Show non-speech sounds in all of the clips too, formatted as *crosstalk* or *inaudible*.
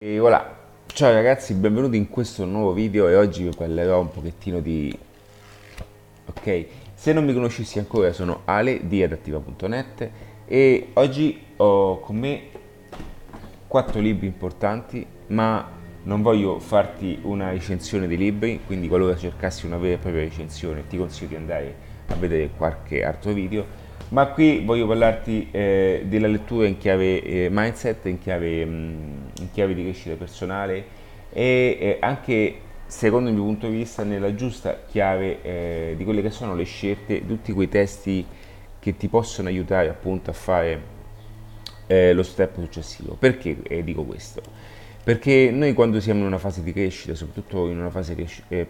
E voilà, ciao ragazzi, benvenuti in questo nuovo video e oggi vi parlerò un pochettino di... Ok, se non mi conoscissi ancora sono Ale di adattiva.net e oggi ho con me quattro libri importanti ma non voglio farti una recensione dei libri, quindi qualora cercassi una vera e propria recensione ti consiglio di andare a vedere qualche altro video ma qui voglio parlarti eh, della lettura in chiave eh, mindset, in chiave, mh, mm, in chiave, di crescita personale e eh, anche secondo il mio punto di vista nella giusta chiave eh, di quelle che sono le scelte, tutti quei testi che ti possono aiutare appunto a fare eh, lo step successivo. Perché eh, dico questo? Perché noi quando siamo in una fase di crescita, soprattutto in una fase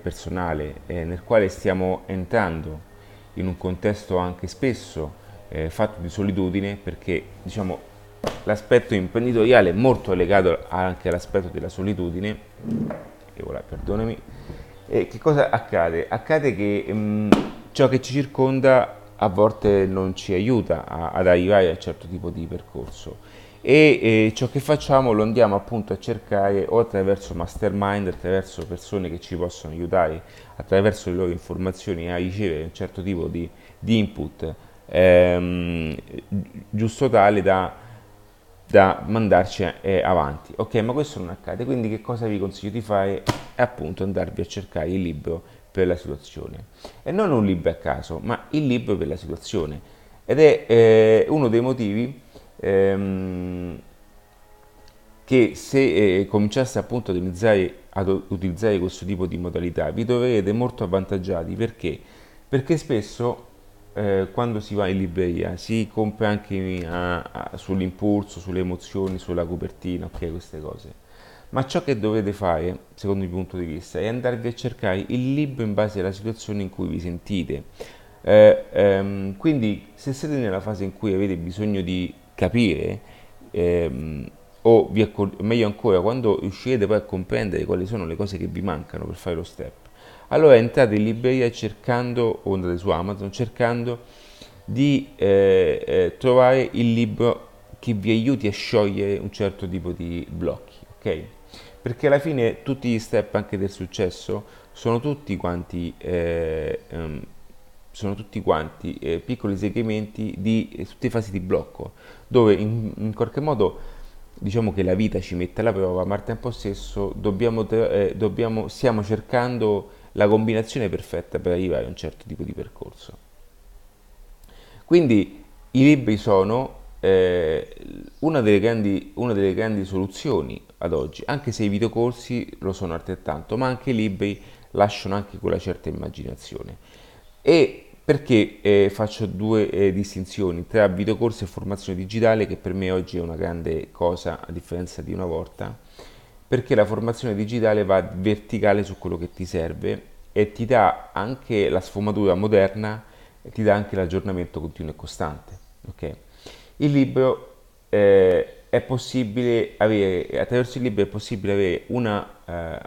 personale, nel quale stiamo entrando in un contesto anche spesso eh, fatto di solitudine perché diciamo, l'aspetto imprenditoriale è molto legato anche all'aspetto della solitudine. E voilà, perdonami. E che cosa accade? Accade che mh, mm, ciò che ci circonda a volte non ci aiuta a, ad arrivare a un certo tipo di percorso e eh, ciò che facciamo lo andiamo appunto a cercare o attraverso mastermind, attraverso persone che ci possono aiutare, attraverso le loro informazioni a ricevere un certo tipo di, di input ehm, giusto tale da, da mandarci eh, avanti. Ok, ma questo non accade, quindi che cosa vi consiglio di fare? È appunto andarvi a cercare il libro per la situazione. E non un libro a caso, ma il libro per la situazione. Ed è eh, uno dei motivi ehm, che se eh, cominciasse appunto ad utilizzare, ad utilizzare questo tipo di modalità vi troverete molto avvantaggiati perché? Perché spesso eh, quando si va in libreria si compra anche a, a, sull'impulso, sulle emozioni, sulla copertina, ok, queste cose. Ma ciò che dovete fare, secondo il punto di vista, è andarvi a cercare il libro in base alla situazione in cui vi sentite. Eh, ehm, quindi, se siete nella fase in cui avete bisogno di capire, ehm, o accor- meglio ancora, quando riuscirete poi a comprendere quali sono le cose che vi mancano per fare lo step, allora entrate in libreria cercando, o andate su Amazon cercando di eh, eh, trovare il libro che vi aiuti a sciogliere un certo tipo di blocchi, ok? Perché alla fine tutti gli step anche del successo sono tutti quanti, eh, um, sono tutti quanti eh, piccoli segmenti di eh, tutte fasi di blocco, dove in, in, qualche modo diciamo che la vita ci mette alla prova, ma al tempo stesso dobbiamo, eh, dobbiamo, stiamo cercando la combinazione perfetta per arrivare a un certo tipo di percorso. Quindi i libri sono eh, una, delle grandi, una, delle grandi, soluzioni ad oggi, anche se i videocorsi lo sono altrettanto, ma anche i libri lasciano anche quella certa immaginazione. E perché eh, faccio due eh, distinzioni tra videocorsi e formazione digitale, che per me oggi è una grande cosa a differenza di una volta? perché la formazione digitale va verticale su quello che ti serve e ti dà anche la sfumatura moderna e ti dà anche l'aggiornamento continuo e costante. Okay? Il libro eh, è possibile avere, attraverso il libro è possibile avere una, eh,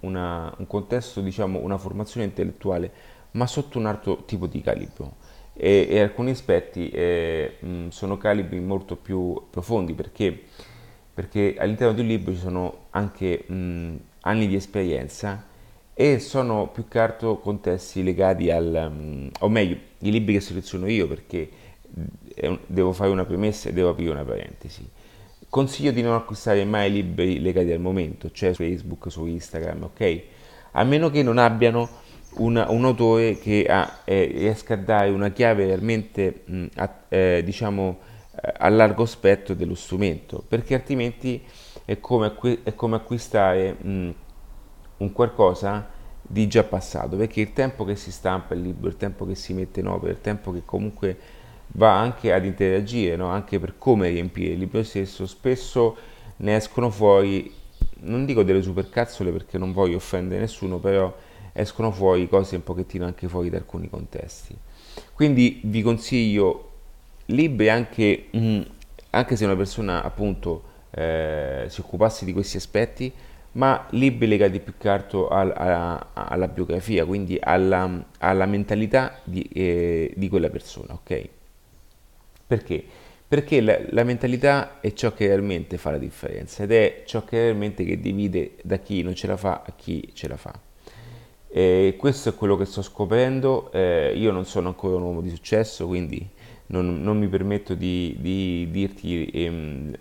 una, un contesto, diciamo, una formazione intellettuale, ma sotto un altro tipo di calibro. E, e alcuni aspetti eh, mh, sono calibri molto più profondi perché perché all'interno di un libro ci sono anche mh, anni di esperienza e sono più che altro contesti legati al, mh, o meglio, i libri che seleziono io perché un, devo fare una premessa e devo aprire una parentesi. Consiglio di non acquistare mai libri legati al momento, cioè su Facebook, su Instagram, ok? A meno che non abbiano una, un autore che ha, eh, riesca a dare una chiave realmente, mh, a, eh, diciamo, eh, a largo spettro dello strumento, perché altrimenti è come, acqu- è come acquistare mh, un qualcosa di già passato, perché il tempo che si stampa il libro, il tempo che si mette in opera, il tempo che comunque va anche ad interagire, no? anche per come riempire il libro stesso, spesso ne escono fuori, non dico delle supercazzole perché non voglio offendere nessuno, però escono fuori cose un pochettino anche fuori da alcuni contesti. Quindi vi consiglio libri anche, mm, anche se una persona appunto eh, si occupasse di questi aspetti, ma libri legati più che altro al, alla, alla, biografia, quindi alla, alla mentalità di, eh, di, quella persona, ok? Perché? Perché la, la, mentalità è ciò che realmente fa la differenza ed è ciò che realmente che divide da chi non ce la fa a chi ce la fa. E questo è quello che sto scoprendo, eh, io non sono ancora un uomo di successo, quindi non, non mi permetto di, di dirti ehm,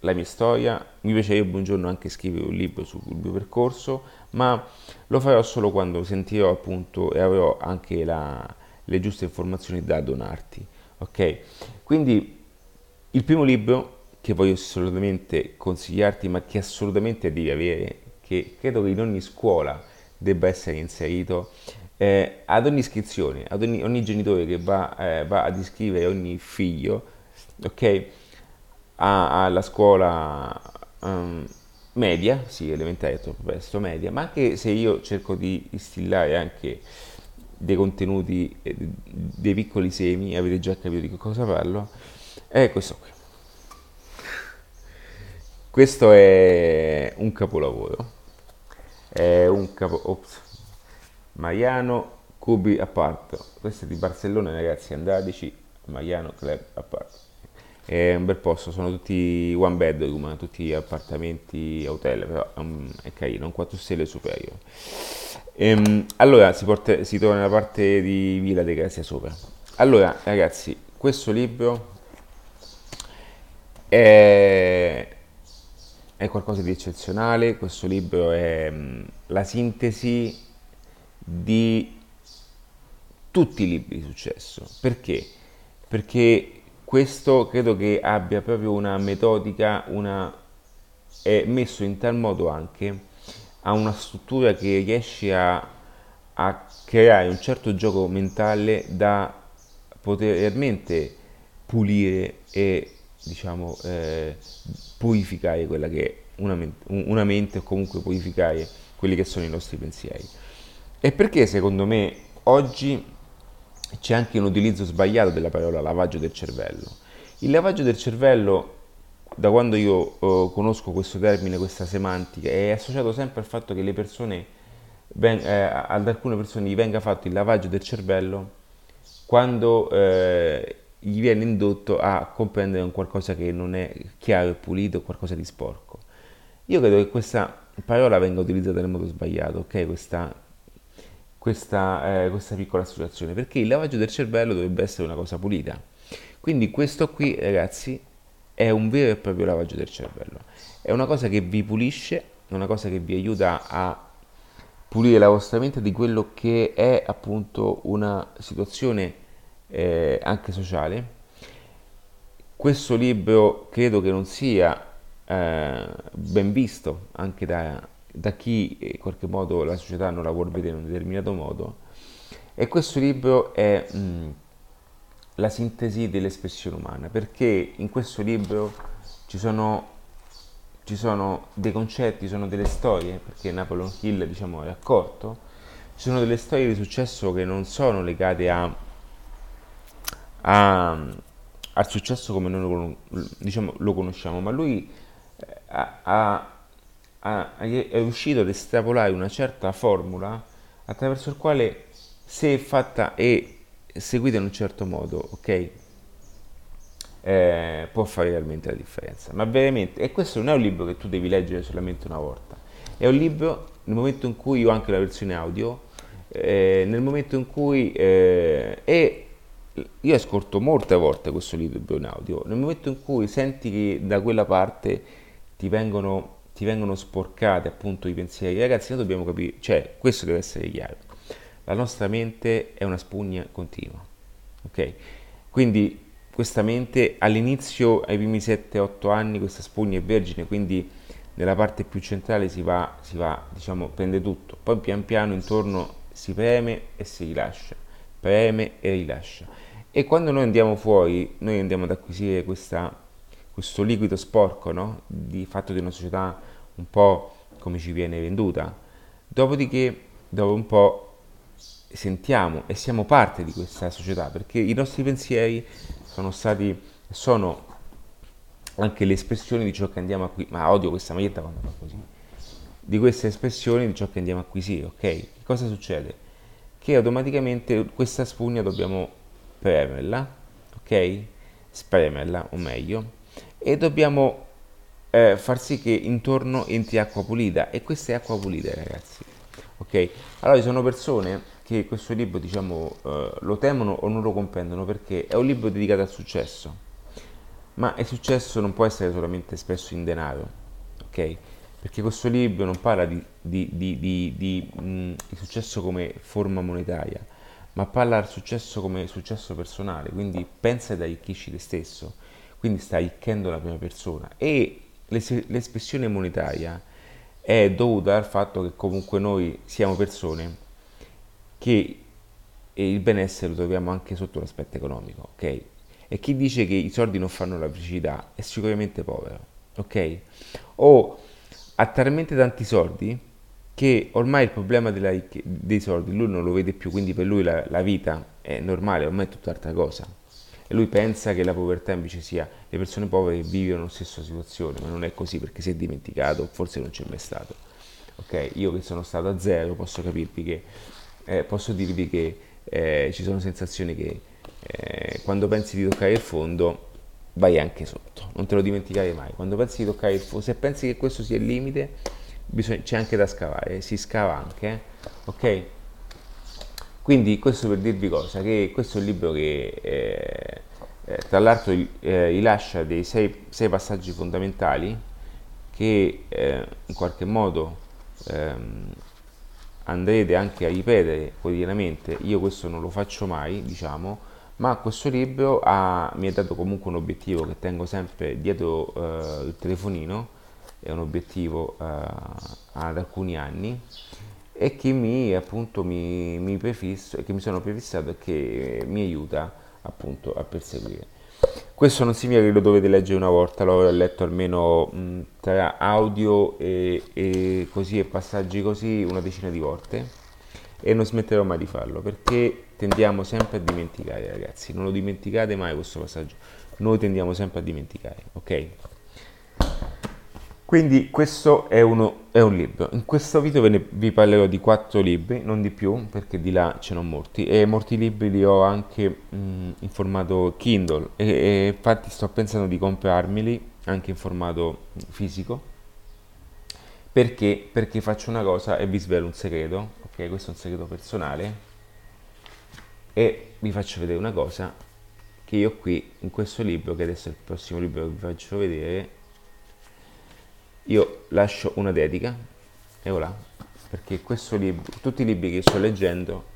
la mia storia, mi piacerebbe un giorno anche scrivere un libro sul mio percorso, ma lo farò solo quando sentirò appunto e avrò anche la, le giuste informazioni da donarti. Ok? Quindi il primo libro che voglio assolutamente consigliarti, ma che assolutamente devi avere, che credo che in ogni scuola debba essere inserito, eh, ad ogni iscrizione, ad ogni, ogni genitore che va, eh, va, ad iscrivere ogni figlio, ok? alla scuola um, media, sì, elementare troppo presto, media, ma anche se io cerco di instillare anche dei contenuti, eh, dei piccoli semi, avete già capito di che cosa parlo, è questo qui. Questo è un capolavoro. È un capo... Ops. Mariano Cubi Apart. Questo è di Barcellona, ragazzi, andateci. Mariano Club Apart. È un bel posto, sono tutti one bedroom, tutti appartamenti hotel, però um, è carino, un 4 stelle superiore. Ehm, allora, si, porta, si trova nella parte di Villa de Grazia sopra. Allora, ragazzi, questo libro è, è qualcosa di eccezionale, questo libro è mh, la sintesi di tutti i libri di successo. Perché? Perché questo credo che abbia proprio una metodica, una, è messo in tal modo anche a una struttura che riesce a, a creare un certo gioco mentale da poter realmente pulire e diciamo, eh, purificare quella che è una mente, una mente o comunque purificare quelli che sono i nostri pensieri. E perché secondo me oggi c'è anche un utilizzo sbagliato della parola lavaggio del cervello? Il lavaggio del cervello, da quando io eh, conosco questo termine, questa semantica, è associato sempre al fatto che le persone, ben, eh, ad alcune persone gli venga fatto il lavaggio del cervello quando eh, gli viene indotto a comprendere un qualcosa che non è chiaro e pulito, qualcosa di sporco. Io credo che questa parola venga utilizzata nel modo sbagliato, ok? Questa, questa, eh, questa piccola associazione, perché il lavaggio del cervello dovrebbe essere una cosa pulita. Quindi questo qui, ragazzi, è un vero e proprio lavaggio del cervello. È una cosa che vi pulisce, è una cosa che vi aiuta a pulire la vostra mente di quello che è appunto una situazione eh, anche sociale. Questo libro credo che non sia eh, ben visto anche da, da chi in qualche modo la società non la vuole vedere in un determinato modo. E questo libro è mh, mm, la sintesi dell'espressione umana, perché in questo libro ci sono, ci sono dei concetti, ci sono delle storie, perché Napoleon Hill diciamo, è accorto, ci sono delle storie di successo che non sono legate a a, al successo come noi lo, diciamo, lo conosciamo, ma lui eh, ha, ha, è riuscito ad estrapolare una certa formula attraverso il quale se è fatta e seguita in un certo modo, ok? Eh, può fare realmente la differenza. Ma veramente, e questo non è un libro che tu devi leggere solamente una volta, è un libro nel momento in cui io ho anche la versione audio, eh, nel momento in cui eh, è io ascolto molte volte questo libro in audio, nel momento in cui senti che da quella parte ti vengono, ti vengono sporcati appunto i pensieri, ragazzi noi dobbiamo capire, cioè questo deve essere chiaro, la nostra mente è una spugna continua, ok? Quindi questa mente all'inizio, ai primi 7-8 anni, questa spugna è vergine, quindi nella parte più centrale si va, si va, diciamo, prende tutto, poi pian piano intorno si preme e si rilascia, preme e rilascia e quando noi andiamo fuori, noi andiamo ad acquisire questa, questo liquido sporco, no? Di fatto di una società un po' come ci viene venduta. Dopodiché, dopo un po', sentiamo e siamo parte di questa società, perché i nostri pensieri sono stati, sono anche le espressioni di ciò che andiamo a acquisire. Ma odio questa maglietta quando fa così. Di queste espressioni di ciò che andiamo a acquisire, ok? Cosa succede? Che automaticamente questa spugna dobbiamo premerla, ok? spremerla, o meglio, e dobbiamo eh, far sì che intorno entri acqua pulita e questa è acqua pulita ragazzi. Ok? Allora ci sono persone che questo libro diciamo eh, lo temono o non lo comprendono perché è un libro dedicato al successo. Ma il successo non può essere solamente espresso in denaro, ok? Perché questo libro non parla di, di, di, di mh, successo come forma monetaria, ma parla del successo come successo personale, quindi pensa ad arricchisci te stesso, quindi stai arricchendo la prima persona e l'espressione monetaria è dovuta al fatto che comunque noi siamo persone che il benessere lo troviamo anche sotto l'aspetto economico, ok? E chi dice che i soldi non fanno la felicità è sicuramente povero, ok? O ha talmente tanti soldi che ormai il problema della, dei soldi lui non lo vede più, quindi per lui la, la vita è normale, ormai è tutt'altra cosa. E lui pensa che la povertà invece sia le persone povere che vivono la stessa situazione, ma non è così perché si è dimenticato, forse non c'è mai stato. Ok, io che sono stato a zero posso capirvi che, eh, posso dirvi che eh, ci sono sensazioni che eh, quando pensi di toccare il fondo vai anche sotto, non te lo dimenticare mai. Quando pensi di toccare il fondo, se pensi che questo sia il limite, bisogna, c'è anche da scavare, si scava anche, eh? ok? Quindi questo per dirvi cosa, che questo è un libro che eh, eh, tra l'altro eh, rilascia dei sei, sei, passaggi fondamentali che eh, in qualche modo ehm, andrete anche a ripetere quotidianamente, io questo non lo faccio mai, diciamo, ma questo libro ha, mi ha dato comunque un obiettivo che tengo sempre dietro eh, il telefonino, è un obiettivo eh, ad alcuni anni e che mi, appunto, mi, mi prefisso, che mi sono prefissato e che mi aiuta appunto a perseguire. Questo non significa che lo dovete leggere una volta, l'ho letto almeno mh, tra audio e, e, così e passaggi così una decina di volte e non smetterò mai di farlo perché tendiamo sempre a dimenticare ragazzi, non lo dimenticate mai questo passaggio, noi tendiamo sempre a dimenticare, ok? Quindi questo è, uno, è, un libro. In questo video ne, vi parlerò di quattro libri, non di più, perché di là ce n'ho molti. E molti libri li ho anche mh, in formato Kindle. E, e, infatti sto pensando di comprarmeli anche in formato fisico. Perché? Perché faccio una cosa e vi svelo un segreto. Ok, questo è un segreto personale. E vi faccio vedere una cosa che io qui in questo libro, che adesso è il prossimo libro che vi faccio vedere, io lascio una dedica, e ora, perché libro, tutti i libri che sto leggendo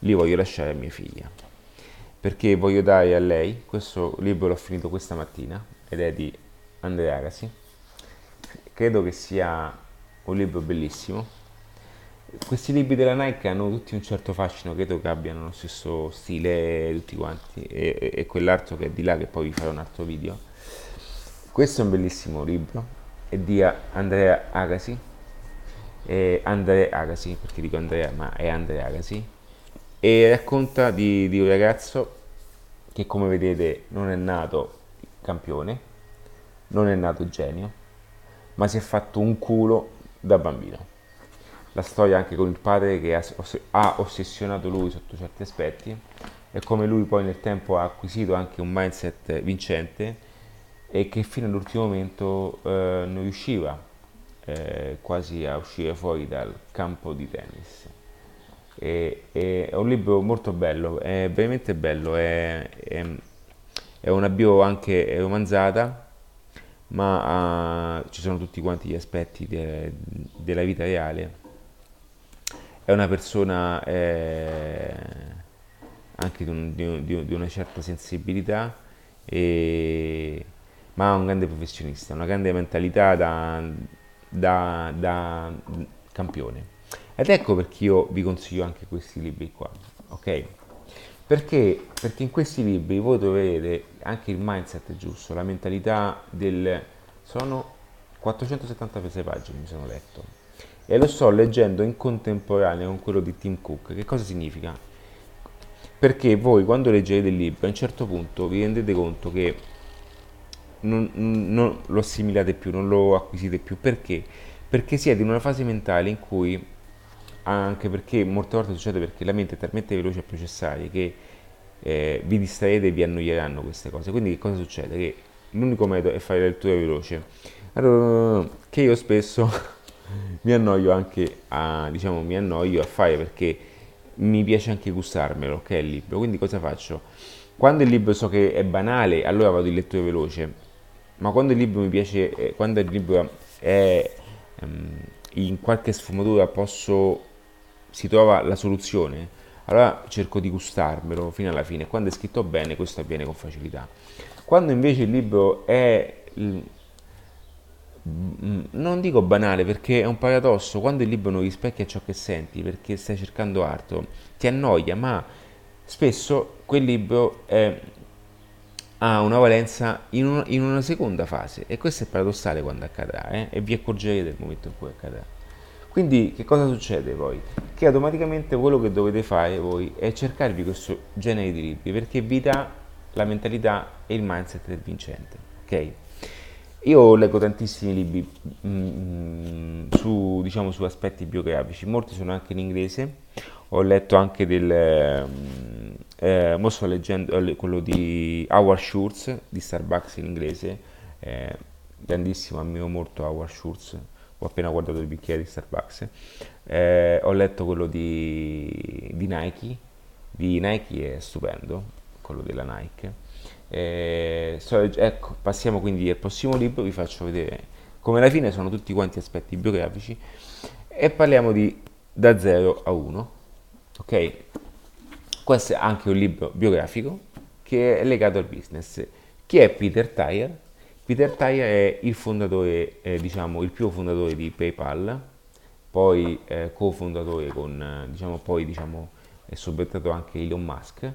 li voglio lasciare a mia figlia, perché voglio dare a lei, questo libro l'ho finito questa mattina ed è di Andrea Agasi, credo che sia un libro bellissimo. Questi libri della Nike hanno tutti un certo fascino, credo che abbiano lo stesso stile tutti quanti e, e quell'altro che è di là che poi vi farò un altro video. Questo è un bellissimo libro, di Andrea Agasi, eh, Andrea Agasi, perché dico Andrea, ma è Andrea Agasi, e racconta di, di un ragazzo che come vedete non è nato campione, non è nato genio, ma si è fatto un culo da bambino. La storia anche con il padre che ha ossessionato lui sotto certi aspetti e come lui poi nel tempo ha acquisito anche un mindset vincente e che fino all'ultimo momento eh, non riusciva eh, quasi a uscire fuori dal campo di tennis. E, e è un libro molto bello, è veramente bello, è, è, è una bio anche romanzata, ma uh, ci sono tutti quanti gli aspetti de, della vita reale. È una persona eh, anche di, un, di, di, una certa sensibilità e ma un grande professionista, una grande mentalità da, da, da campione. Ed ecco perché io vi consiglio anche questi libri qua, ok? Perché? Perché in questi libri voi troverete anche il mindset giusto, la mentalità del... sono 476 pagine, mi sono letto, e lo sto leggendo in contemporanea con quello di Tim Cook. Che cosa significa? Perché voi quando leggete il libro a un certo punto vi rendete conto che non, non, lo assimilate più, non lo acquisite più. Perché? Perché siete in una fase mentale in cui, anche perché molte volte succede perché la mente è talmente veloce a processare che eh, vi distraete e vi annoieranno queste cose. Quindi che cosa succede? Che l'unico metodo è fare lettura veloce. Allora, che io spesso *laughs* mi annoio anche a, diciamo, mi annoio a fare perché mi piace anche gustarmelo, che è il libro. Quindi cosa faccio? Quando il libro so che è banale, allora vado in lettura veloce, ma quando il libro mi piace, eh, quando il libro è um, in qualche sfumatura posso, si trova la soluzione, allora cerco di gustarmelo fino alla fine. Quando è scritto bene, questo avviene con facilità. Quando invece il libro è Mm, non dico banale perché è un paradosso, quando il libro non rispecchia ciò che senti perché stai cercando altro, ti annoia, ma spesso quel libro è, ha una valenza in, un, in, una seconda fase e questo è paradossale quando accadrà eh? e vi accorgerete del momento in cui accadrà. Quindi che cosa succede poi? Che automaticamente quello che dovete fare voi è cercarvi questo genere di libri perché vi dà la mentalità e il mindset del vincente, ok? Io leggo tantissimi libri mm, su, diciamo, su, aspetti biografici, molti sono anche in inglese, ho letto anche del, mm, eh, mo sto leggendo quello di Howard Schultz di Starbucks in inglese, eh, grandissimo, ammiro molto Howard Schultz, ho appena guardato il bicchiere di Starbucks, eh, ho letto quello di, di Nike, di Nike è stupendo, quello della Nike eh, so, ecco, passiamo quindi al prossimo libro, vi faccio vedere come alla fine sono tutti quanti aspetti biografici e parliamo di Da 0 a 1. Ok? Questo è anche un libro biografico che è legato al business. Chi è Peter Thayer? Peter Thayer è il fondatore, eh, diciamo, il primo fondatore di PayPal, poi eh, cofondatore con, diciamo, poi diciamo, è subentrato anche Elon Musk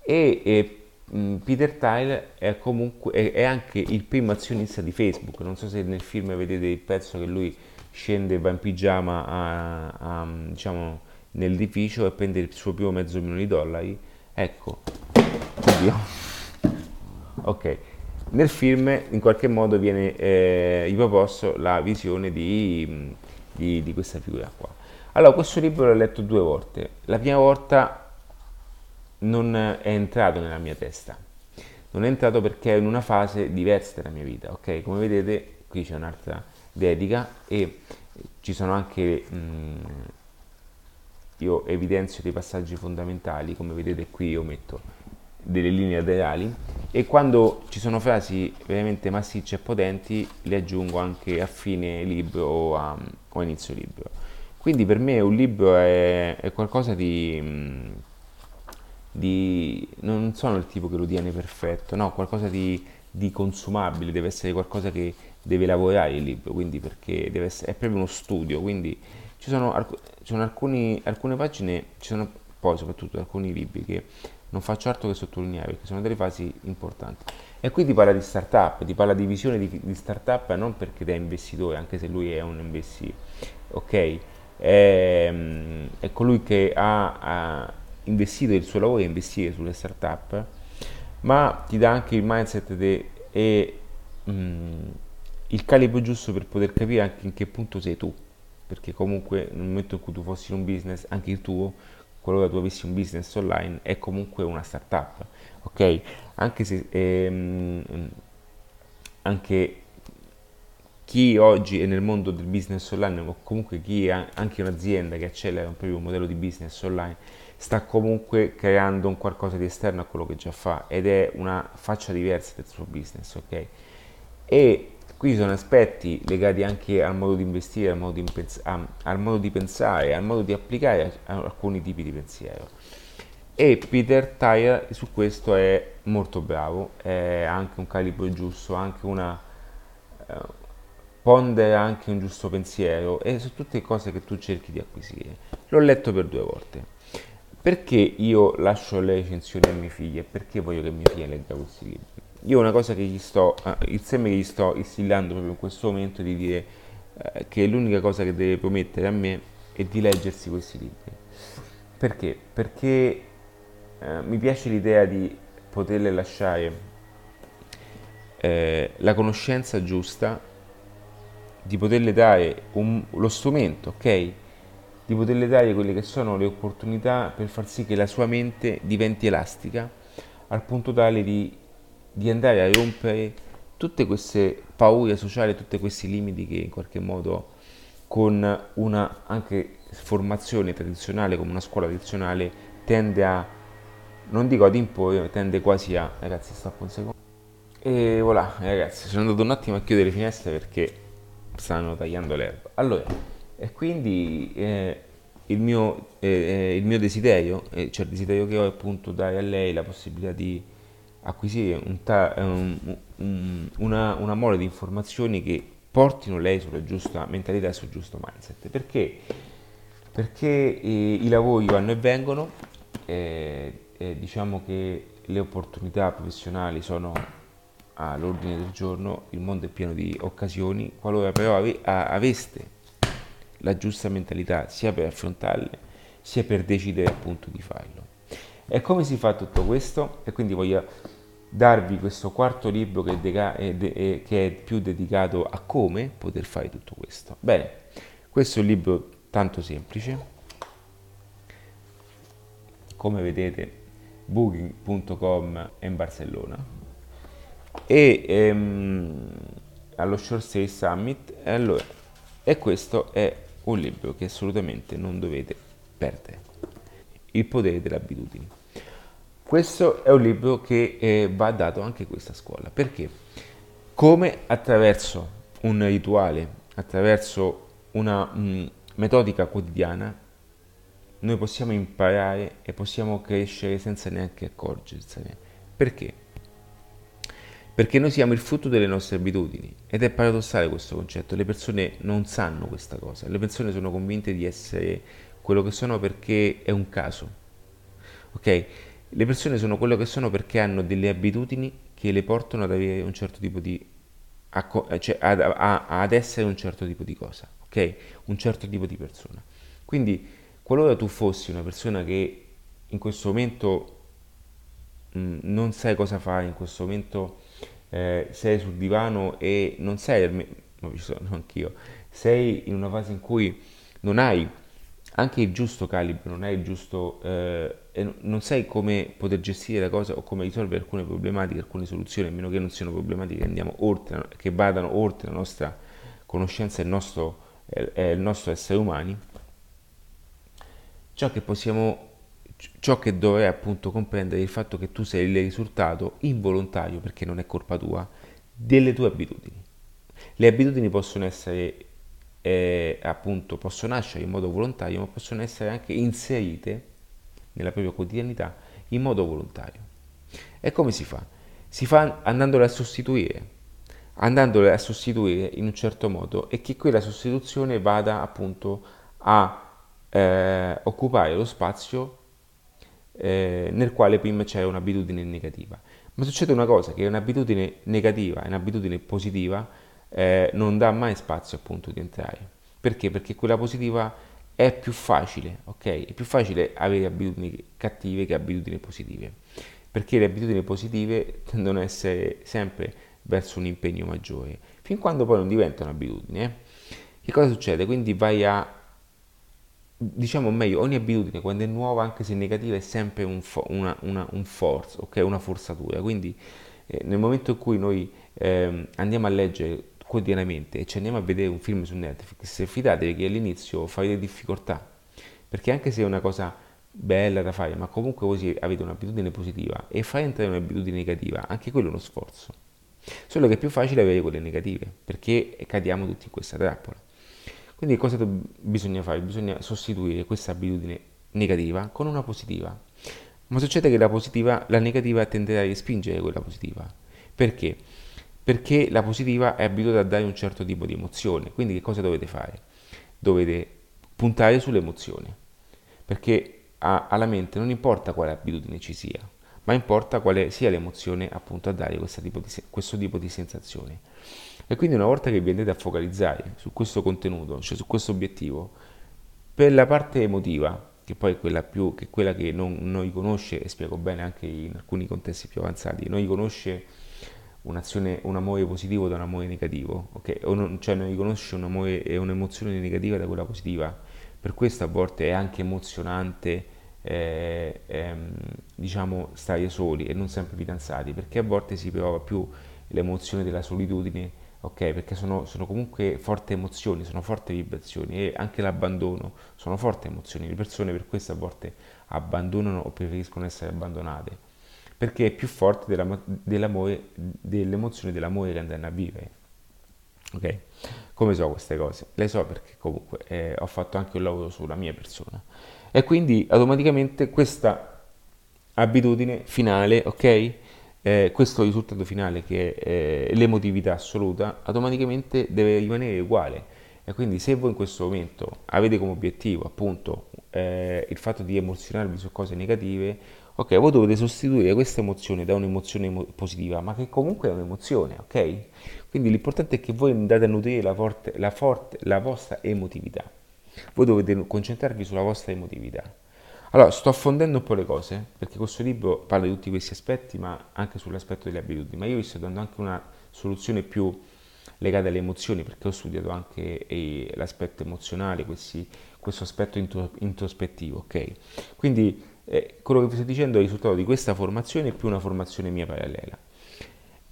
e, e Mm, Peter Tyler è, comunque, è, anche il primo azionista di Facebook. Non so se nel film vedete il pezzo che lui scende, va in pigiama a, a, diciamo, nell'edificio e prende il suo primo mezzo milione di dollari. Ecco, oddio. Ok, nel film in qualche modo viene eh, riproposto la visione di, di, di questa figura qua. Allora, questo libro l'ho letto due volte. La prima volta non è entrato nella mia testa. Non è entrato perché è in una fase diversa della mia vita, ok? Come vedete qui c'è un'altra dedica e ci sono anche, mh, mm, io evidenzio dei passaggi fondamentali, come vedete qui io metto delle linee laterali e quando ci sono frasi veramente massicce e potenti le aggiungo anche a fine libro o a, o a inizio libro. Quindi per me un libro è, è qualcosa di... Di... non sono il tipo che lo tiene perfetto, no, qualcosa di, di consumabile, deve essere qualcosa che deve lavorare il libro, quindi perché essere, è proprio uno studio, quindi ci sono, ci sono alcuni, alcune pagine, ci sono poi soprattutto alcuni libri che non faccio altro che sottolineare perché sono delle fasi importanti. E qui ti parla di startup, ti parla di visione di, di startup non perché da investitore, anche se lui è un investitore, ok? È, è colui che ha, ha investire il suo lavoro e investire sulle start-up, ma ti dà anche il mindset de, e mh, mm, il calibro giusto per poter capire anche in che punto sei tu, perché comunque nel momento in cui tu fossi in un business, anche il tuo, qualora tu avessi un business online, è comunque una start-up, ok? Anche se ehm, anche chi oggi è nel mondo del business online o comunque chi ha anche un'azienda che accelera un proprio modello di business online sta comunque creando un qualcosa di esterno a quello che già fa ed è una faccia diversa del suo business, ok? E qui ci sono aspetti legati anche al modo di investire, al modo di, impens- al modo di pensare, al modo di applicare alcuni tipi di pensiero. E Peter Tyre su questo è molto bravo, è anche un calibro giusto, anche una... Uh, pondera anche un giusto pensiero e su tutte cose che tu cerchi di acquisire. L'ho letto per due volte. Perché io lascio le recensioni ai miei figli e perché voglio che mia figlia legga questi libri? Io una cosa che gli sto, eh, il seme che gli sto instillando proprio in questo momento è di dire eh, che l'unica cosa che deve promettere a me è di leggersi questi libri. Perché? Perché eh, mi piace l'idea di poterle lasciare eh, la conoscenza giusta, di poterle dare un, lo strumento, ok? di poterle dare quelle che sono le opportunità per far sì che la sua mente diventi elastica al punto tale di, di andare a rompere tutte queste paure sociali, tutti questi limiti che in qualche modo con una anche formazione tradizionale come una scuola tradizionale tende a non dico ad imporre, tende quasi a ragazzi stoppo un secondo e voilà ragazzi sono andato un attimo a chiudere le finestre perché stanno tagliando l'erba. Allora e quindi eh, il, mio, eh, eh, il, mio, desiderio, eh, cioè il desiderio che ho è appunto dare a lei la possibilità di acquisire un ta- un, un, una, una mole di informazioni che portino lei sulla giusta mentalità e sul giusto mindset. Perché? Perché eh, i lavori vanno e vengono, eh, diciamo che le opportunità professionali sono all'ordine del giorno, il mondo è pieno di occasioni, qualora però ave- aveste la giusta mentalità sia per affrontarle sia per decidere appunto di farlo. E come si fa tutto questo? E quindi voglio darvi questo quarto libro che, deca- è, de- è, che è più dedicato a come poter fare tutto questo. Bene, questo è un libro tanto semplice. Come vedete, booking.com è in Barcellona e ehm, allo Short Sale Summit. Allora, e questo è un libro che assolutamente non dovete perdere. Il potere delle abitudini. Questo è un libro che eh, va dato anche a questa scuola. Perché? Come attraverso un rituale, attraverso una mh, mm, metodica quotidiana, noi possiamo imparare e possiamo crescere senza neanche accorgersene. Perché? Perché noi siamo il frutto delle nostre abitudini ed è paradossale questo concetto, le persone non sanno questa cosa, le persone sono convinte di essere quello che sono perché è un caso. Ok? Le persone sono quello che sono perché hanno delle abitudini che le portano ad avere un certo tipo di cioè ad, ad essere un certo tipo di cosa, ok? Un certo tipo di persona. Quindi, qualora tu fossi una persona che in questo momento mh, mm, non sai cosa fare, in questo momento eh, sei sul divano e non sei, ma ci sono anch'io, sei in una fase in cui non hai anche il giusto calibro, non hai il giusto, eh, e non sai come poter gestire la cosa o come risolvere alcune problematiche, alcune soluzioni, a meno che non siano problematiche che andiamo oltre, che vadano oltre la nostra conoscenza e il nostro, eh, il nostro essere umani, ciò che possiamo ciò che dovrai appunto comprendere è il fatto che tu sei il risultato involontario, perché non è colpa tua, delle tue abitudini. Le abitudini possono essere eh, appunto, possono nascere in modo volontario, ma possono essere anche inserite nella propria quotidianità in modo volontario. E come si fa? Si fa andandole a sostituire, andandole a sostituire in un certo modo e che quella sostituzione vada appunto a eh, occupare lo spazio eh, nel quale prima c'è un'abitudine negativa. Ma succede una cosa, che un'abitudine negativa e un'abitudine positiva eh, non dà mai spazio appunto di entrare. Perché? Perché quella positiva è più facile, ok? È più facile avere abitudini cattive che abitudini positive. Perché le abitudini positive tendono a essere sempre verso un impegno maggiore, fin quando poi non diventano abitudini. Eh? Che cosa succede? Quindi vai a diciamo meglio, ogni abitudine quando è nuova, anche se negativa, è sempre un, fo- una, una, un force, ok? Una forzatura. Quindi eh, nel momento in cui noi eh, andiamo a leggere quotidianamente e ci andiamo a vedere un film su Netflix, fidatevi che all'inizio farete difficoltà, perché anche se è una cosa bella da fare, ma comunque voi avete un'abitudine positiva e fare entrare un'abitudine negativa, anche quello è uno sforzo. Solo che è più facile avere quelle negative, perché cadiamo tutti in questa trappola. Quindi cosa bisogna fare? Bisogna sostituire questa abitudine negativa con una positiva. Ma succede che la positiva, la negativa tenderà a respingere quella positiva. Perché? Perché la positiva è abituata a dare un certo tipo di emozione. Quindi che cosa dovete fare? Dovete puntare sull'emozione. Perché a, alla mente non importa quale abitudine ci sia, ma importa quale sia l'emozione appunto a dare tipo di, questo tipo di sensazione. E quindi una volta che vi andate a focalizzare su questo contenuto, cioè su questo obiettivo, per la parte emotiva, che poi è quella, più, che, è quella che non, non riconosce, e spiego bene anche in alcuni contesti più avanzati, non riconosce un'azione, un amore positivo da un amore negativo, ok? O non, cioè non riconosce un amore e un'emozione negativa da quella positiva, per questo a volte è anche emozionante eh, ehm, diciamo stare soli e non sempre fidanzati, perché a volte si prova più l'emozione della solitudine, ok? Perché sono, sono comunque forti emozioni, sono forti vibrazioni e anche l'abbandono sono forti emozioni. Le persone per questo a volte abbandonano o preferiscono essere abbandonate, perché è più forte della, dell'amore, dell'emozione dell'amore che andranno a vivere. Ok? Come so queste cose? Le so perché comunque eh, ho fatto anche un lavoro sulla mia persona. E quindi automaticamente questa abitudine finale, ok? Eh, questo risultato finale che è eh, l'emotività assoluta, automaticamente deve rimanere uguale. E quindi se voi in questo momento avete come obiettivo appunto eh, il fatto di emozionarvi su cose negative, ok, voi dovete sostituire questa emozione da un'emozione positiva, ma che comunque è un'emozione, ok? Quindi l'importante è che voi andate a nutrire la, forte, la, forte, la vostra emotività. Voi dovete concentrarvi sulla vostra emotività. Allora, sto affondendo un po' le cose, perché questo libro parla di tutti questi aspetti, ma anche sull'aspetto delle abitudini, ma io vi sto dando anche una soluzione più legata alle emozioni, perché ho studiato anche eh, l'aspetto emozionale, questi, questo aspetto introspettivo, ok? Quindi eh, quello che vi sto dicendo è il risultato di questa formazione più una formazione mia parallela.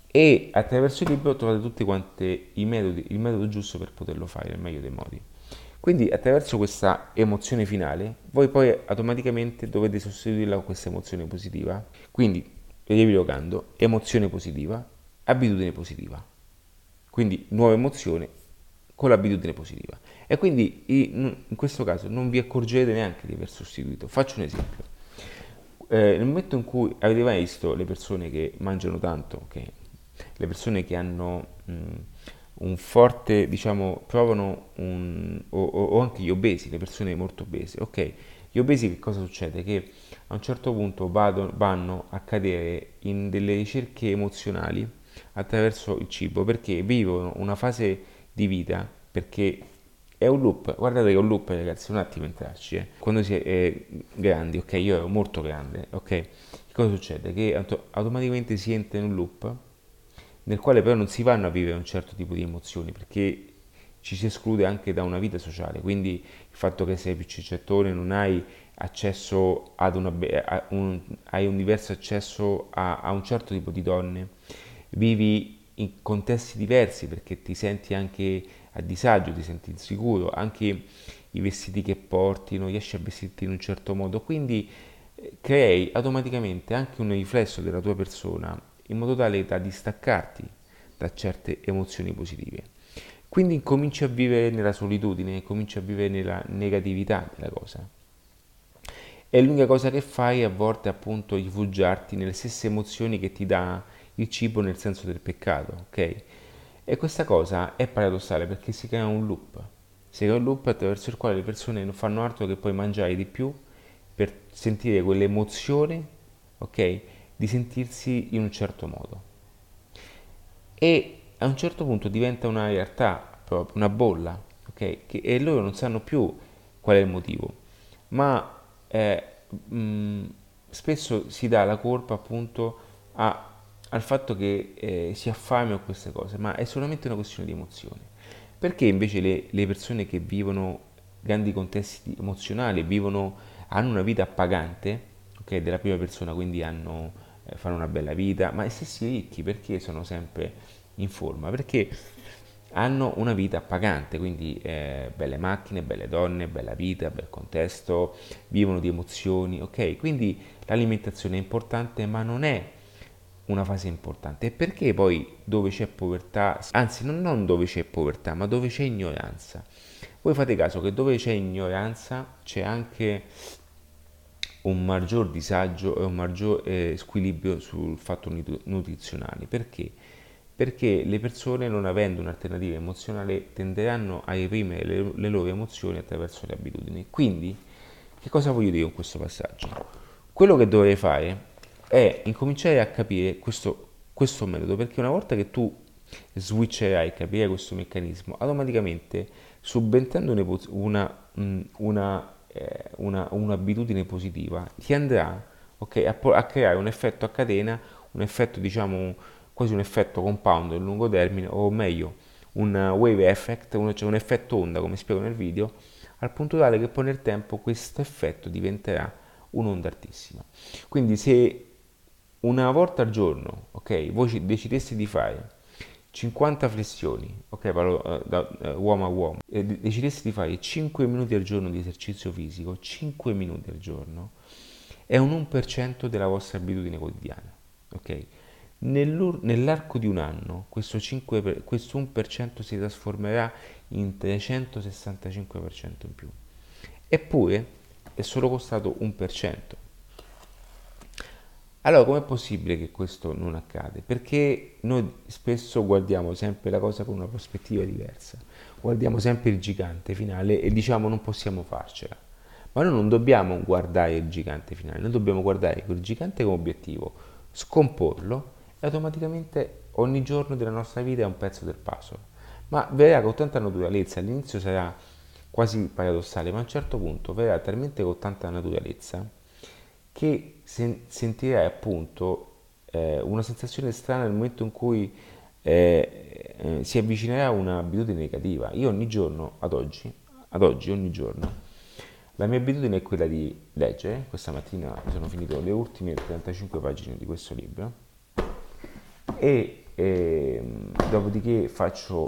E attraverso il libro trovate tutti quanti i metodi, il metodo giusto per poterlo fare nel meglio dei modi. Quindi attraverso questa emozione finale, voi poi automaticamente dovete sostituirla con questa emozione positiva. Quindi, riepilogando, emozione positiva, abitudine positiva. Quindi nuova emozione con l'abitudine positiva. E quindi in questo caso non vi accorgete neanche di aver sostituito. Faccio un esempio. Eh, nel momento in cui avete mai visto le persone che mangiano tanto, okay? le persone che hanno mh, un forte, diciamo, provano un, o, o, anche gli obesi, le persone molto obese, ok? Gli obesi che cosa succede? Che a un certo punto vado, vanno a cadere in delle ricerche emozionali attraverso il cibo perché vivono una fase di vita perché è un loop, guardate che è un loop ragazzi, un attimo entrarci, eh. quando si è eh, grandi, ok, io ero molto grande, ok, che cosa succede? Che auto- automaticamente si entra in un loop nel quale però non si vanno a vivere un certo tipo di emozioni perché ci si esclude anche da una vita sociale, quindi il fatto che sei più ciccettone non hai accesso ad una, a un, hai un diverso accesso a, a un certo tipo di donne, vivi in contesti diversi perché ti senti anche a disagio, ti senti insicuro, anche i vestiti che porti, non riesci a vestirti in un certo modo, quindi eh, crei automaticamente anche un riflesso della tua persona in modo tale da distaccarti da certe emozioni positive. Quindi cominci a vivere nella solitudine, cominci a vivere nella negatività della cosa. E l'unica cosa che fai a volte appunto rifugiarti nelle stesse emozioni che ti dà il cibo nel senso del peccato, ok? E questa cosa è paradossale perché si crea un loop. Si crea un loop attraverso il quale le persone non fanno altro che poi mangiare di più per sentire quell'emozione, ok? di sentirsi in un certo modo. E a un certo punto diventa una realtà, proprio una bolla, ok? Che, e loro non sanno più qual è il motivo, ma eh, mh, spesso si dà la colpa appunto a, al fatto che eh, si ha fame o queste cose, ma è solamente una questione di emozione. Perché invece le, le persone che vivono grandi contesti emozionali, vivono, hanno una vita appagante, ok, della prima persona, quindi hanno eh, fanno una bella vita, ma gli stessi ricchi perché sono sempre in forma? Perché hanno una vita appagante, quindi eh, belle macchine, belle donne, bella vita, bel contesto, vivono di emozioni, ok? Quindi l'alimentazione è importante, ma non è una fase importante. E perché poi dove c'è povertà, anzi non, non dove c'è povertà, ma dove c'è ignoranza? Voi fate caso che dove c'è ignoranza c'è anche un maggior disagio e un maggior eh, squilibrio sul fatto nutrizionale. Perché? Perché le persone non avendo un'alternativa emozionale tenderanno a reprimere le, le loro emozioni attraverso le abitudini. Quindi, che cosa voglio dire con questo passaggio? Quello che dovrei fare è incominciare a capire questo, questo metodo, perché una volta che tu switcherai, capirai questo meccanismo, automaticamente subentrando una, una, una eh, una, un'abitudine positiva ti andrà okay, a, a, creare un effetto a catena, un effetto diciamo quasi un effetto compound a lungo termine o meglio un wave effect, un, cioè un effetto onda come spiego nel video al punto tale che poi nel tempo questo effetto diventerà un'onda altissima. Quindi se una volta al giorno, ok, voi decideste di fare 50 flessioni, ok, parlo uh, da uh, uomo a uomo, e decidessi di fare 5 minuti al giorno di esercizio fisico, 5 minuti al giorno, è un 1% della vostra abitudine quotidiana, ok? Nell'arco di un anno questo, 5, questo 1% si trasformerà in 365% in più. Eppure è solo costato 1%. Allora, com'è possibile che questo non accade? Perché noi spesso guardiamo sempre la cosa con una prospettiva diversa, guardiamo sempre il gigante finale e diciamo non possiamo farcela. Ma noi non dobbiamo guardare il gigante finale, noi dobbiamo guardare quel gigante come obiettivo, scomporlo e automaticamente ogni giorno della nostra vita è un pezzo del puzzle. Ma verrà con tanta naturalezza, all'inizio sarà quasi paradossale, ma a un certo punto verrà talmente con tanta naturalezza che sen- sentirai appunto eh, una sensazione strana nel momento in cui eh, eh, si avvicinerà a un'abitudine negativa. Io ogni giorno, ad oggi, ad oggi, ogni giorno, la mia abitudine è quella di leggere. Questa mattina sono finito le ultime 35 pagine di questo libro e ehm, dopodiché faccio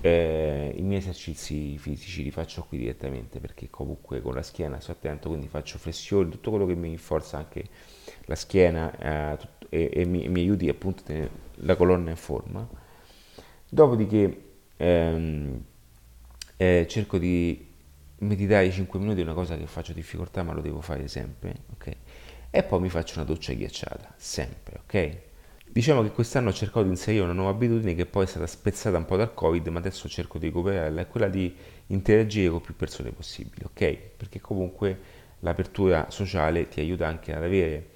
eh, I miei esercizi fisici li faccio qui direttamente perché comunque con la schiena sto attento, quindi faccio flessioni, tutto quello che mi rinforza anche la schiena eh, tutto, e, e mi, mi, aiuti appunto a tenere la colonna in forma. Dopodiché ehm, eh, cerco di meditare 5 minuti, è una cosa che faccio difficoltà ma lo devo fare sempre, ok? E poi mi faccio una doccia ghiacciata, sempre, ok? Diciamo che quest'anno ho cercato di inserire una nuova abitudine che poi è stata spezzata un po' dal Covid, ma adesso cerco di recuperarla, è quella di interagire con più persone possibili, ok? Perché comunque l'apertura sociale ti aiuta anche ad avere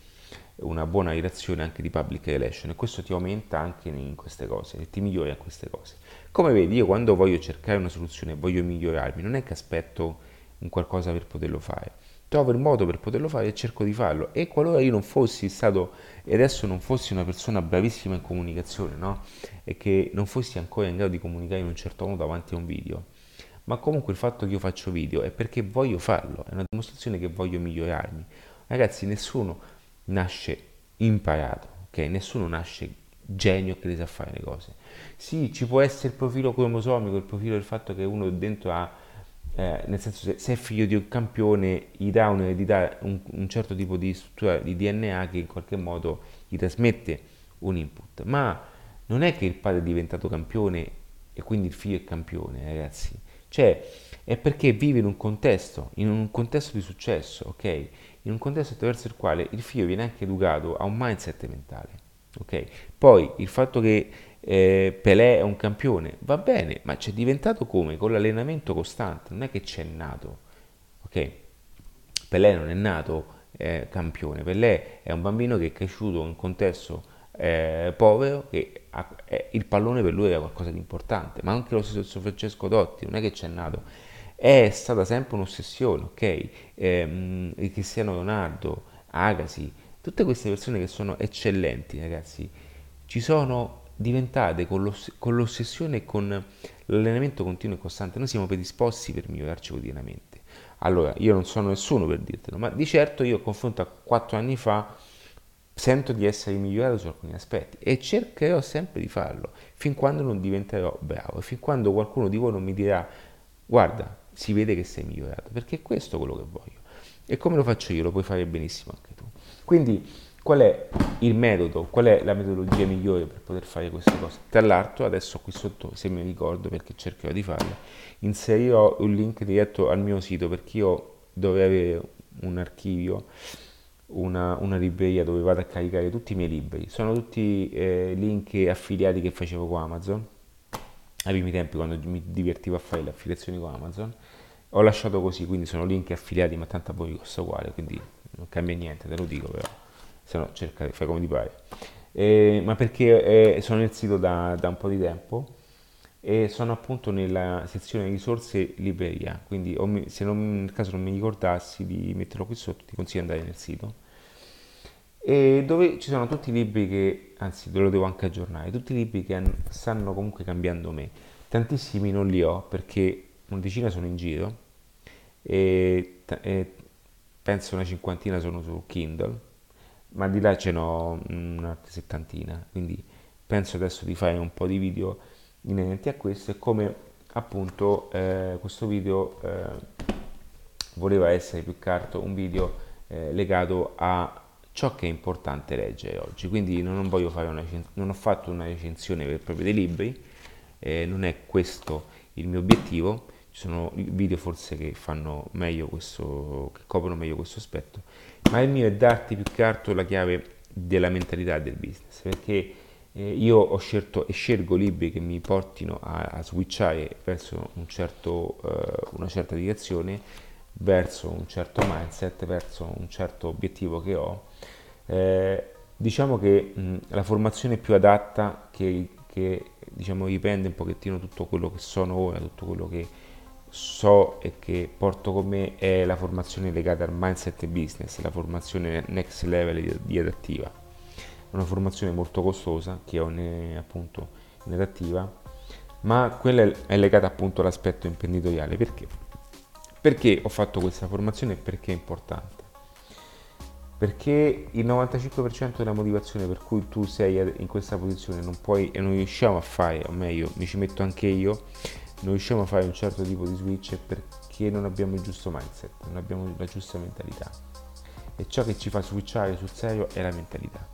una buona relazione anche di public relation e questo ti aumenta anche in queste cose e ti migliora in queste cose. Come vedi, io quando voglio cercare una soluzione, voglio migliorarmi, non è che aspetto un qualcosa per poterlo fare trovo il modo per poterlo fare e cerco di farlo. E qualora io non fossi stato, e adesso non fossi una persona bravissima in comunicazione, no? E che non fossi ancora in grado di comunicare in un certo modo davanti a un video, ma comunque il fatto che io faccio video è perché voglio farlo, è una dimostrazione che voglio migliorarmi. Ragazzi, nessuno nasce imparato, ok? Nessuno nasce genio che le sa fare le cose. Sì, ci può essere il profilo cromosomico, il profilo del fatto che uno dentro ha eh, nel senso se, se, è figlio di un campione gli dà un'eredità, un, un certo tipo di struttura di DNA che in qualche modo gli trasmette un input, ma non è che il padre è diventato campione e quindi il figlio è campione, ragazzi. Cioè, è perché vive in un contesto, in un contesto di successo, ok? In un contesto attraverso il quale il figlio viene anche educato a un mindset mentale, ok? Poi il fatto che eh, Pelé è un campione, va bene, ma c'è diventato come? Con l'allenamento costante, non è che c'è nato, ok? Pelé non è nato eh, campione, Pelé è un bambino che è cresciuto in un contesto eh, povero, che ha, eh, il pallone per lui era qualcosa di importante, ma anche lo stesso Francesco Dotti, non è che c'è nato, è stata sempre un'ossessione, ok? Ehm, Cristiano Ronaldo, Agassi, tutte queste persone che sono eccellenti, ragazzi, ci sono diventate con, l'oss- con l'ossessione e con l'allenamento continuo e costante, noi siamo predisposti per migliorarci quotidianamente. Allora, io non sono nessuno per dirtelo, ma di certo io confronto a quattro anni fa sento di essere migliorato su alcuni aspetti e cercherò sempre di farlo fin quando non diventerò bravo, fin quando qualcuno di voi non mi dirà guarda, si vede che sei migliorato, perché è questo quello che voglio. E come lo faccio io, lo puoi fare benissimo anche tu. Quindi Qual è il metodo, qual è la metodologia migliore per poter fare queste cose? Tra l'altro, adesso qui sotto, se mi ricordo perché cercherò di farlo, inserirò un link diretto al mio sito perché io dovrei avere un archivio, una, una libreria dove vado a caricare tutti i miei libri. Sono tutti eh, link affiliati che facevo con Amazon ai primi tempi quando mi divertivo a fare le affiliazioni con Amazon. Ho lasciato così, quindi sono link affiliati, ma tanto a voi costa uguale, quindi non cambia niente, te lo dico però se no cerca, fai come ti pare. Eh, ma perché eh, sono nel sito da, da, un po' di tempo e sono appunto nella sezione risorse libreria, quindi mi, se non, nel caso non mi ricordassi di metterlo qui sotto ti consiglio di andare nel sito e dove ci sono tutti i libri che, anzi ve lo devo anche aggiornare, tutti i libri che stanno comunque cambiando me. Tantissimi non li ho perché una decina sono in giro e, e penso una cinquantina sono su Kindle, ma di là ce n'ho una settantina, quindi penso adesso di fare un po' di video inerenti a questo e come appunto eh, questo video eh, voleva essere più che altro un video eh, legato a ciò che è importante leggere oggi. Quindi non, voglio fare una, non ho fatto una recensione per proprio dei libri, eh, non è questo il mio obiettivo. Ci sono video forse che fanno meglio questo, che coprono meglio questo aspetto, ma il mio è darti più che altro la chiave della mentalità del business, perché eh, io ho scelto e scelgo libri che mi portino a, a switchare verso un certo, eh, una certa direzione verso un certo mindset, verso un certo obiettivo che ho, eh, diciamo che mh, la formazione più adatta che, che diciamo, riprende un pochettino tutto quello che sono ora, tutto quello che so e che porto con me è la formazione legata al mindset business, la formazione next level di, adattiva. Una formazione molto costosa che ho appunto in adattiva, ma quella è legata appunto all'aspetto imprenditoriale. Perché? Perché ho fatto questa formazione e perché è importante? Perché il 95% della motivazione per cui tu sei in questa posizione non puoi e non riusciamo a fare, o meglio, mi ci metto anche io, non riusciamo a fare un certo tipo di switch perché non abbiamo il giusto mindset, non abbiamo la giusta mentalità. E ciò che ci fa switchare sul serio è la mentalità.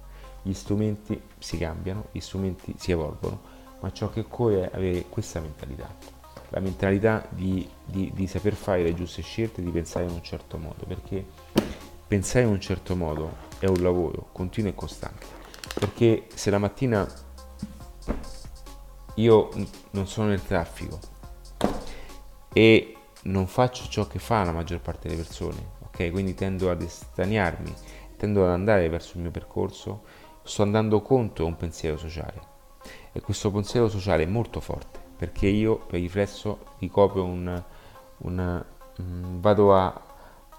Gli strumenti si cambiano, gli strumenti si evolvono, ma ciò che occorre è avere questa mentalità la mentalità di, di, di, saper fare le giuste scelte, di pensare in un certo modo, perché pensare in un certo modo è un lavoro continuo e costante, perché se la mattina io non sono nel traffico e non faccio ciò che fa la maggior parte delle persone, ok? Quindi tendo ad estraniarmi, tendo ad andare verso il mio percorso, sto andando contro un pensiero sociale. E questo pensiero sociale è molto forte perché io per riflesso ricopro un, un um, vado a,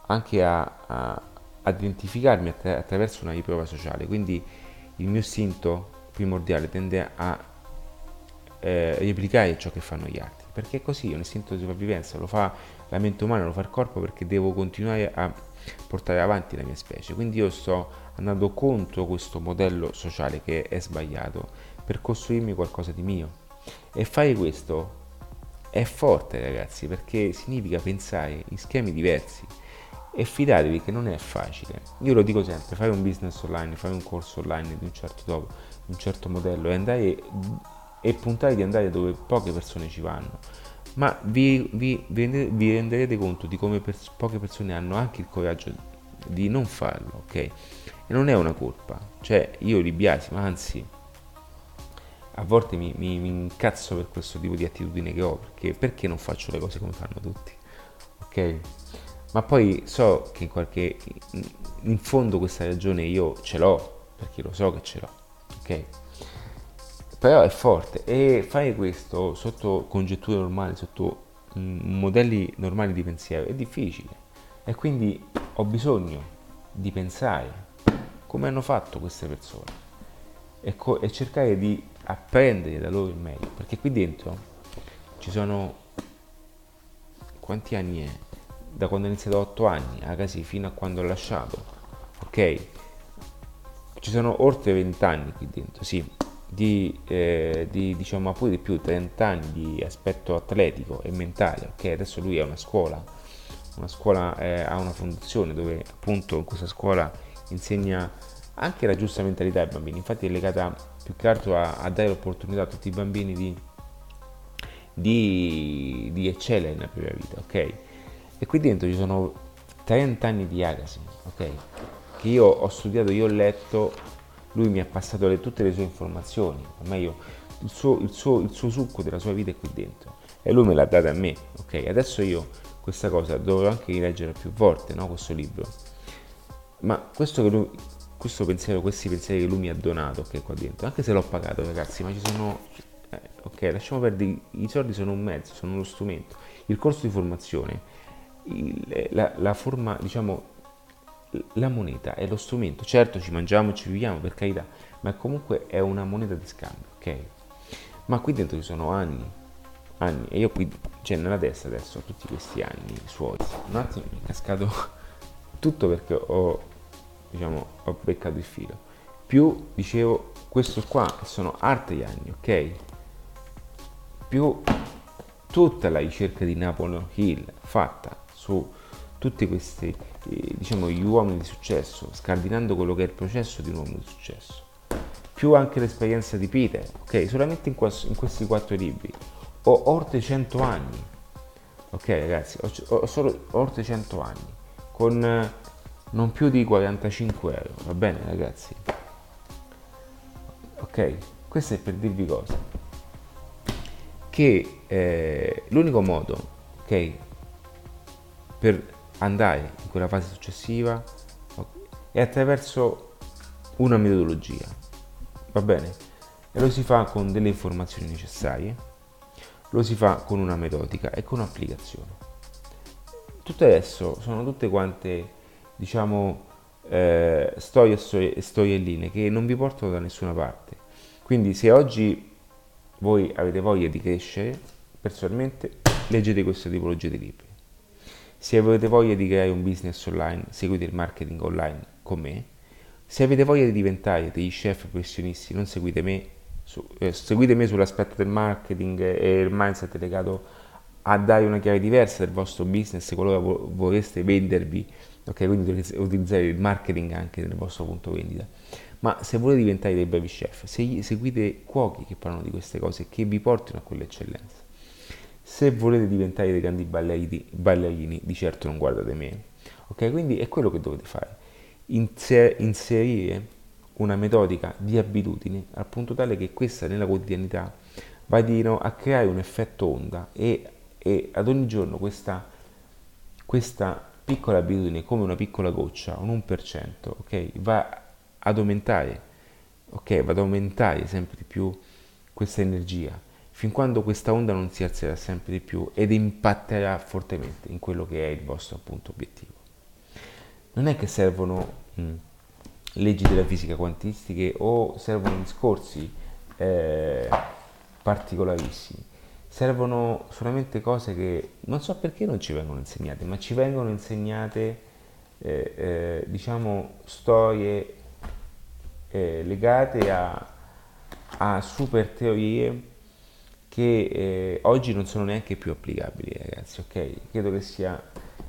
anche a, a, identificarmi attra- attraverso una riprova sociale, quindi il mio istinto primordiale tende a eh, replicare ciò che fanno gli altri, perché è così, è un istinto di sopravvivenza, lo fa la mente umana, lo fa il corpo perché devo continuare a portare avanti la mia specie, quindi io sto andando contro questo modello sociale che è sbagliato. Per costruirmi qualcosa di mio. E fare questo è forte ragazzi perché significa pensare in schemi diversi e fidatevi che non è facile. Io lo dico sempre, fare un business online, fare un corso online di un certo tipo, di un certo modello e, andare, e puntare di andare dove poche persone ci vanno. Ma vi, vi, vi renderete conto di come per, poche persone hanno anche il coraggio di non farlo, ok? E non è una colpa, cioè io li biasimo, anzi a volte mi, mi, mi, incazzo per questo tipo di attitudine che ho, perché, perché non faccio le cose come fanno tutti, ok? Ma poi so che in qualche, in fondo questa ragione io ce l'ho, perché lo so che ce l'ho, ok? Però è forte e fare questo sotto congetture normali, sotto mm, modelli normali di pensiero è difficile e quindi ho bisogno di pensare come hanno fatto queste persone e, co- e cercare di apprendere da loro il meglio, perché qui dentro ci sono quanti anni è? Da quando ho iniziato 8 anni, ragazzi, fino a quando ho lasciato, ok? Ci sono oltre 20 anni qui dentro, sì, di, eh, di diciamo, pure di più, 30 anni di aspetto atletico e mentale, ok? Adesso lui ha una scuola, una scuola eh, ha una fondazione dove appunto in questa scuola insegna anche la giusta mentalità ai bambini, infatti è legata più che altro a, a dare l'opportunità a tutti i bambini di, di, di, eccellere nella propria vita, ok? E qui dentro ci sono 30 anni di Agassi, ok? Che io ho studiato, io ho letto, lui mi ha passato le, tutte le sue informazioni, o meglio, il suo, il, suo, il suo succo della sua vita è qui dentro e lui me l'ha data a me, ok? Adesso io questa cosa dovrò anche rileggere più volte, no? Questo libro. Ma questo lui, questo pensiero, questi pensieri che lui mi ha donato, ok, qua dentro, anche se l'ho pagato ragazzi, ma ci sono, eh, ok, lasciamo perdere, i soldi sono un mezzo, sono uno strumento, il corso di formazione, il, la, la forma, diciamo, la moneta è lo strumento, certo ci mangiamo e ci viviamo per carità, ma comunque è una moneta di scambio, ok? Ma qui dentro ci sono anni, anni e io qui, cioè nella testa adesso, tutti questi anni suoi, un attimo mi è cascato *laughs* tutto perché ho, diciamo, ho beccato il filo. Più, dicevo, questo qua sono altri anni, ok? Più tutta la ricerca di Napoleon Hill fatta su tutti questi, eh, diciamo, gli uomini di successo, scardinando quello che è il processo di un uomo di successo. Più anche l'esperienza di Peter, ok? Solamente in, quasi, in questi quattro libri ho oltre 100 anni, ok ragazzi, ho, ho solo oltre 100 anni, con eh, non più di 45 euro, va bene ragazzi? Ok? Questo è per dirvi cosa? Che eh, l'unico modo, ok, per andare in quella fase successiva è attraverso una metodologia, va bene? E lo si fa con delle informazioni necessarie, lo si fa con una metodica e con un'applicazione. Tutto adesso sono tutte quante, diciamo, eh, storie e storielline che non vi portano da nessuna parte. Quindi se oggi voi avete voglia di crescere, personalmente leggete questa tipologia di libri. Se avete voglia di creare un business online, seguite il marketing online con me. Se avete voglia di diventare degli chef professionisti, non seguite me, su, eh, seguite me sull'aspetto del marketing e il mindset legato a dare una chiave diversa del vostro business qualora vorreste vendervi, ok? Quindi utilizzare il marketing anche nel vostro punto vendita. Ma se volete diventare dei bravi chef, seguite cuochi che parlano di queste cose, che vi portino a quell'eccellenza. Se volete diventare dei grandi ballerini, di certo non guardate me. Ok, quindi è quello che dovete fare. Inser- inserire una metodica di abitudini al punto tale che questa nella quotidianità vadino a creare un effetto onda e, e ad ogni giorno questa, questa piccola abitudine come una piccola goccia, un 1%, ok, va ad aumentare, ok, va ad aumentare sempre di più questa energia fin quando questa onda non si alzerà sempre di più ed impatterà fortemente in quello che è il vostro appunto obiettivo. Non è che servono mh, leggi della fisica quantistiche o servono discorsi eh, particolarissimi, servono solamente cose che non so perché non ci vengono insegnate, ma ci vengono insegnate eh, eh, diciamo storie eh, legate a, a super teorie che eh, oggi non sono neanche più applicabili, ragazzi, ok? Credo che sia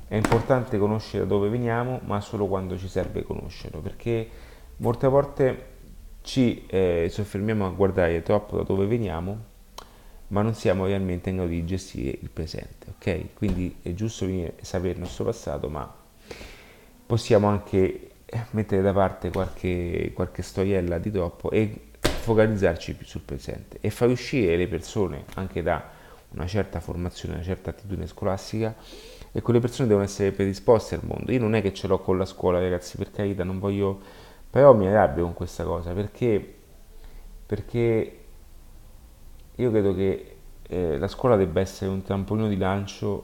è importante conoscere da dove veniamo, ma solo quando ci serve conoscerlo, perché molte volte ci eh, soffermiamo a guardare troppo da dove veniamo, ma non siamo realmente in grado di gestire il presente, ok? Quindi è giusto venire, sapere il nostro passato, ma possiamo anche mettere da parte qualche, qualche storiella di troppo e focalizzarci più sul presente e far uscire le persone anche da una certa formazione, una certa attitudine scolastica e quelle persone devono essere predisposte al mondo. Io non è che ce l'ho con la scuola, ragazzi, per carità, non voglio... però mi arrabbio con questa cosa perché, perché io credo che eh, la scuola debba essere un trampolino di lancio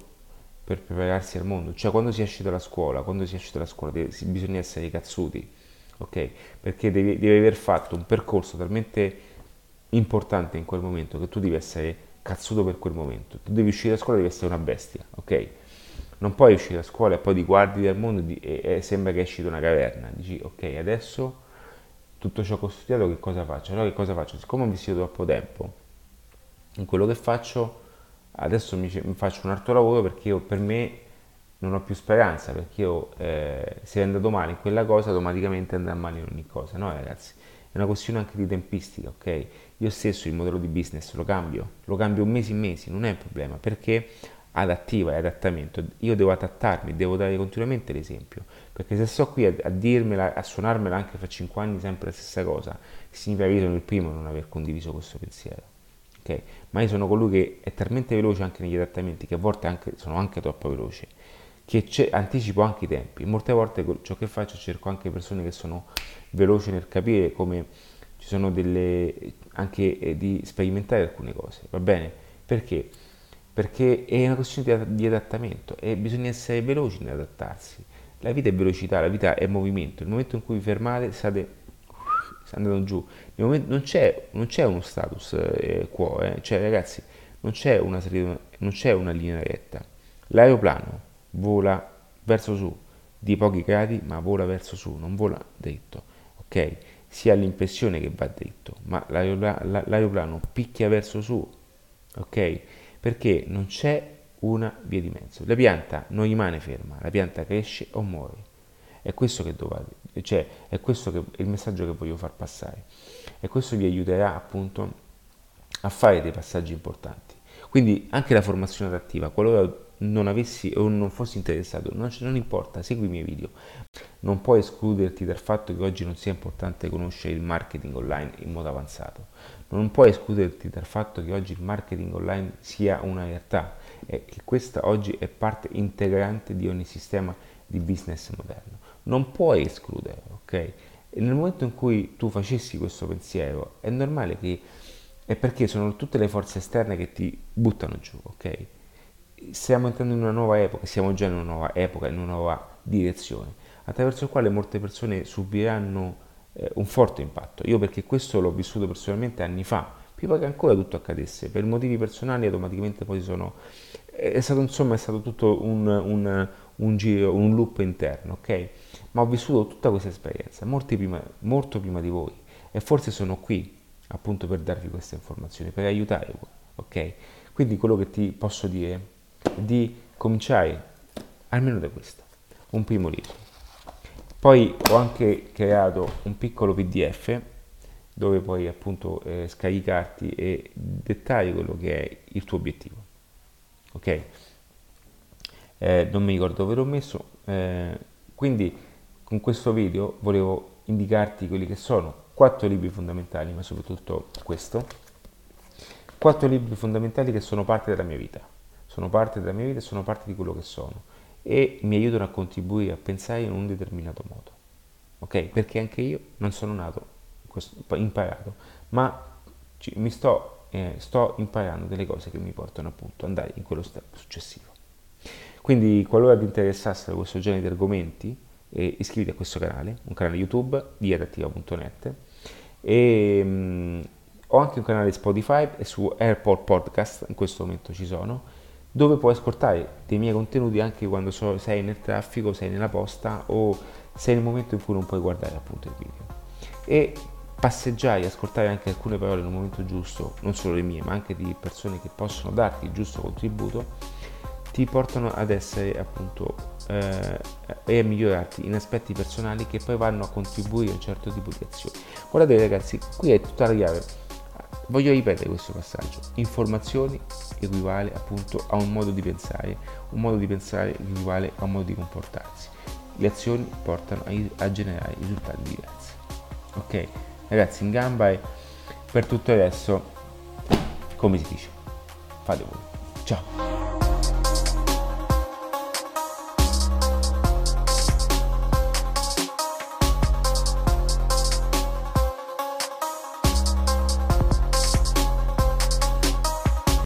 per prepararsi al mondo. Cioè, quando si esce dalla scuola, quando si esce dalla scuola, bisogna essere cazzuti ok? Perché devi, devi aver fatto un percorso talmente importante in quel momento che tu devi essere cazzuto per quel momento. Tu devi uscire da scuola e devi essere una bestia, ok? Non puoi uscire da scuola e poi ti guardi dal mondo e, e, sembra che esci da una caverna. Dici, ok, adesso tutto ciò che ho studiato che cosa faccio? Allora che cosa faccio? Siccome ho vissuto troppo tempo, in quello che faccio, adesso mi, mi faccio un altro lavoro perché io, per me non ho più speranza perché io eh, se andato male in quella cosa automaticamente andrà male in ogni cosa. No ragazzi, è una questione anche di tempistica, ok? Io stesso il modello di business lo cambio, lo cambio mesi in mesi, non è un problema perché adattiva e adattamento, io devo adattarmi, devo dare continuamente l'esempio, perché se sto qui a, a dirmela, a suonarmela anche fra 5 anni sempre la stessa cosa, significa che io sono il primo a non aver condiviso questo pensiero. Okay? Ma io sono colui che è talmente veloce anche negli adattamenti che a volte anche, sono anche troppo veloce che anticipo anche i tempi. Molte volte ciò che faccio cerco anche persone che sono veloci nel capire come ci sono delle anche eh, di sperimentare alcune cose, va bene? Perché? Perché è una questione di, di adattamento e bisogna essere veloci nell'adattarsi. La vita è velocità, la vita è movimento. Nel momento in cui vi fermate state andando giù. Momento, non, c'è, non, c'è, uno status eh, quo, eh. cioè ragazzi, non c'è una, non c'è una linea retta. L'aeroplano vola verso su di pochi gradi, ma vola verso su, non vola dritto. Ok? Si ha l'impressione che va dritto, ma l'aeroplano picchia verso su. Ok? Perché non c'è una via di mezzo. La pianta non rimane ferma, la pianta cresce o muore. È questo che dovete, cioè è questo che è il messaggio che voglio far passare. E questo vi aiuterà appunto a fare dei passaggi importanti. Quindi anche la formazione adattiva, qualora non avessi o non fossi interessato, non, non, importa, segui i miei video. Non puoi escluderti dal fatto che oggi non sia importante conoscere il marketing online in modo avanzato. Non puoi escluderti dal fatto che oggi il marketing online sia una realtà e che questa oggi è parte integrante di ogni sistema di business moderno. Non puoi escludere, ok? E nel momento in cui tu facessi questo pensiero, è normale che è perché sono tutte le forze esterne che ti buttano giù, ok? Stiamo entrando in una nuova epoca, siamo già in una nuova epoca, in una nuova direzione, attraverso la quale molte persone subiranno eh, un forte impatto. Io perché questo l'ho vissuto personalmente anni fa, prima che ancora tutto accadesse, per motivi personali automaticamente poi sono... È stato insomma è stato tutto un, un, un giro, un loop interno, ok? Ma ho vissuto tutta questa esperienza, prima, molto prima di voi, e forse sono qui appunto per darvi queste informazioni, per aiutare voi, ok? Quindi quello che ti posso dire di cominciare almeno da questo, un primo libro. Poi ho anche creato un piccolo PDF dove puoi appunto eh, scaricarti e dettare quello che è il tuo obiettivo. Ok? Eh, non mi ricordo dove l'ho messo, eh, quindi con questo video volevo indicarti quelli che sono quattro libri fondamentali, ma soprattutto questo. Quattro libri fondamentali che sono parte della mia vita, sono parte della mia vita e sono parte di quello che sono e mi aiutano a contribuire a pensare in un determinato modo. Ok? Perché anche io non sono nato imparato, ma mi sto, eh, sto imparando delle cose che mi portano appunto ad andare in quello step successivo. Quindi qualora ti interessassero questo genere di argomenti, eh, iscriviti a questo canale, un canale YouTube di adattiva.net e mh, ho anche un canale Spotify e su Airport Podcast, in questo momento ci sono, dove puoi ascoltare dei miei contenuti anche quando so, sei nel traffico, sei nella posta o sei nel momento in cui non puoi guardare appunto il video. E passeggiare, ascoltare anche alcune parole nel momento giusto, non solo le mie, ma anche di persone che possono darti il giusto contributo, ti portano ad essere appunto eh, e a migliorarti in aspetti personali che poi vanno a contribuire a un certo tipo di azioni. Guardate ragazzi, qui è tutta la chiave. Voglio ripetere questo passaggio. Informazioni equivale appunto a un modo di pensare, un modo di pensare equivale a un modo di comportarsi. Le azioni portano a, a generare risultati diversi. Ok? Ragazzi, in gamba e per tutto adesso, come si dice, fate voi. Ciao!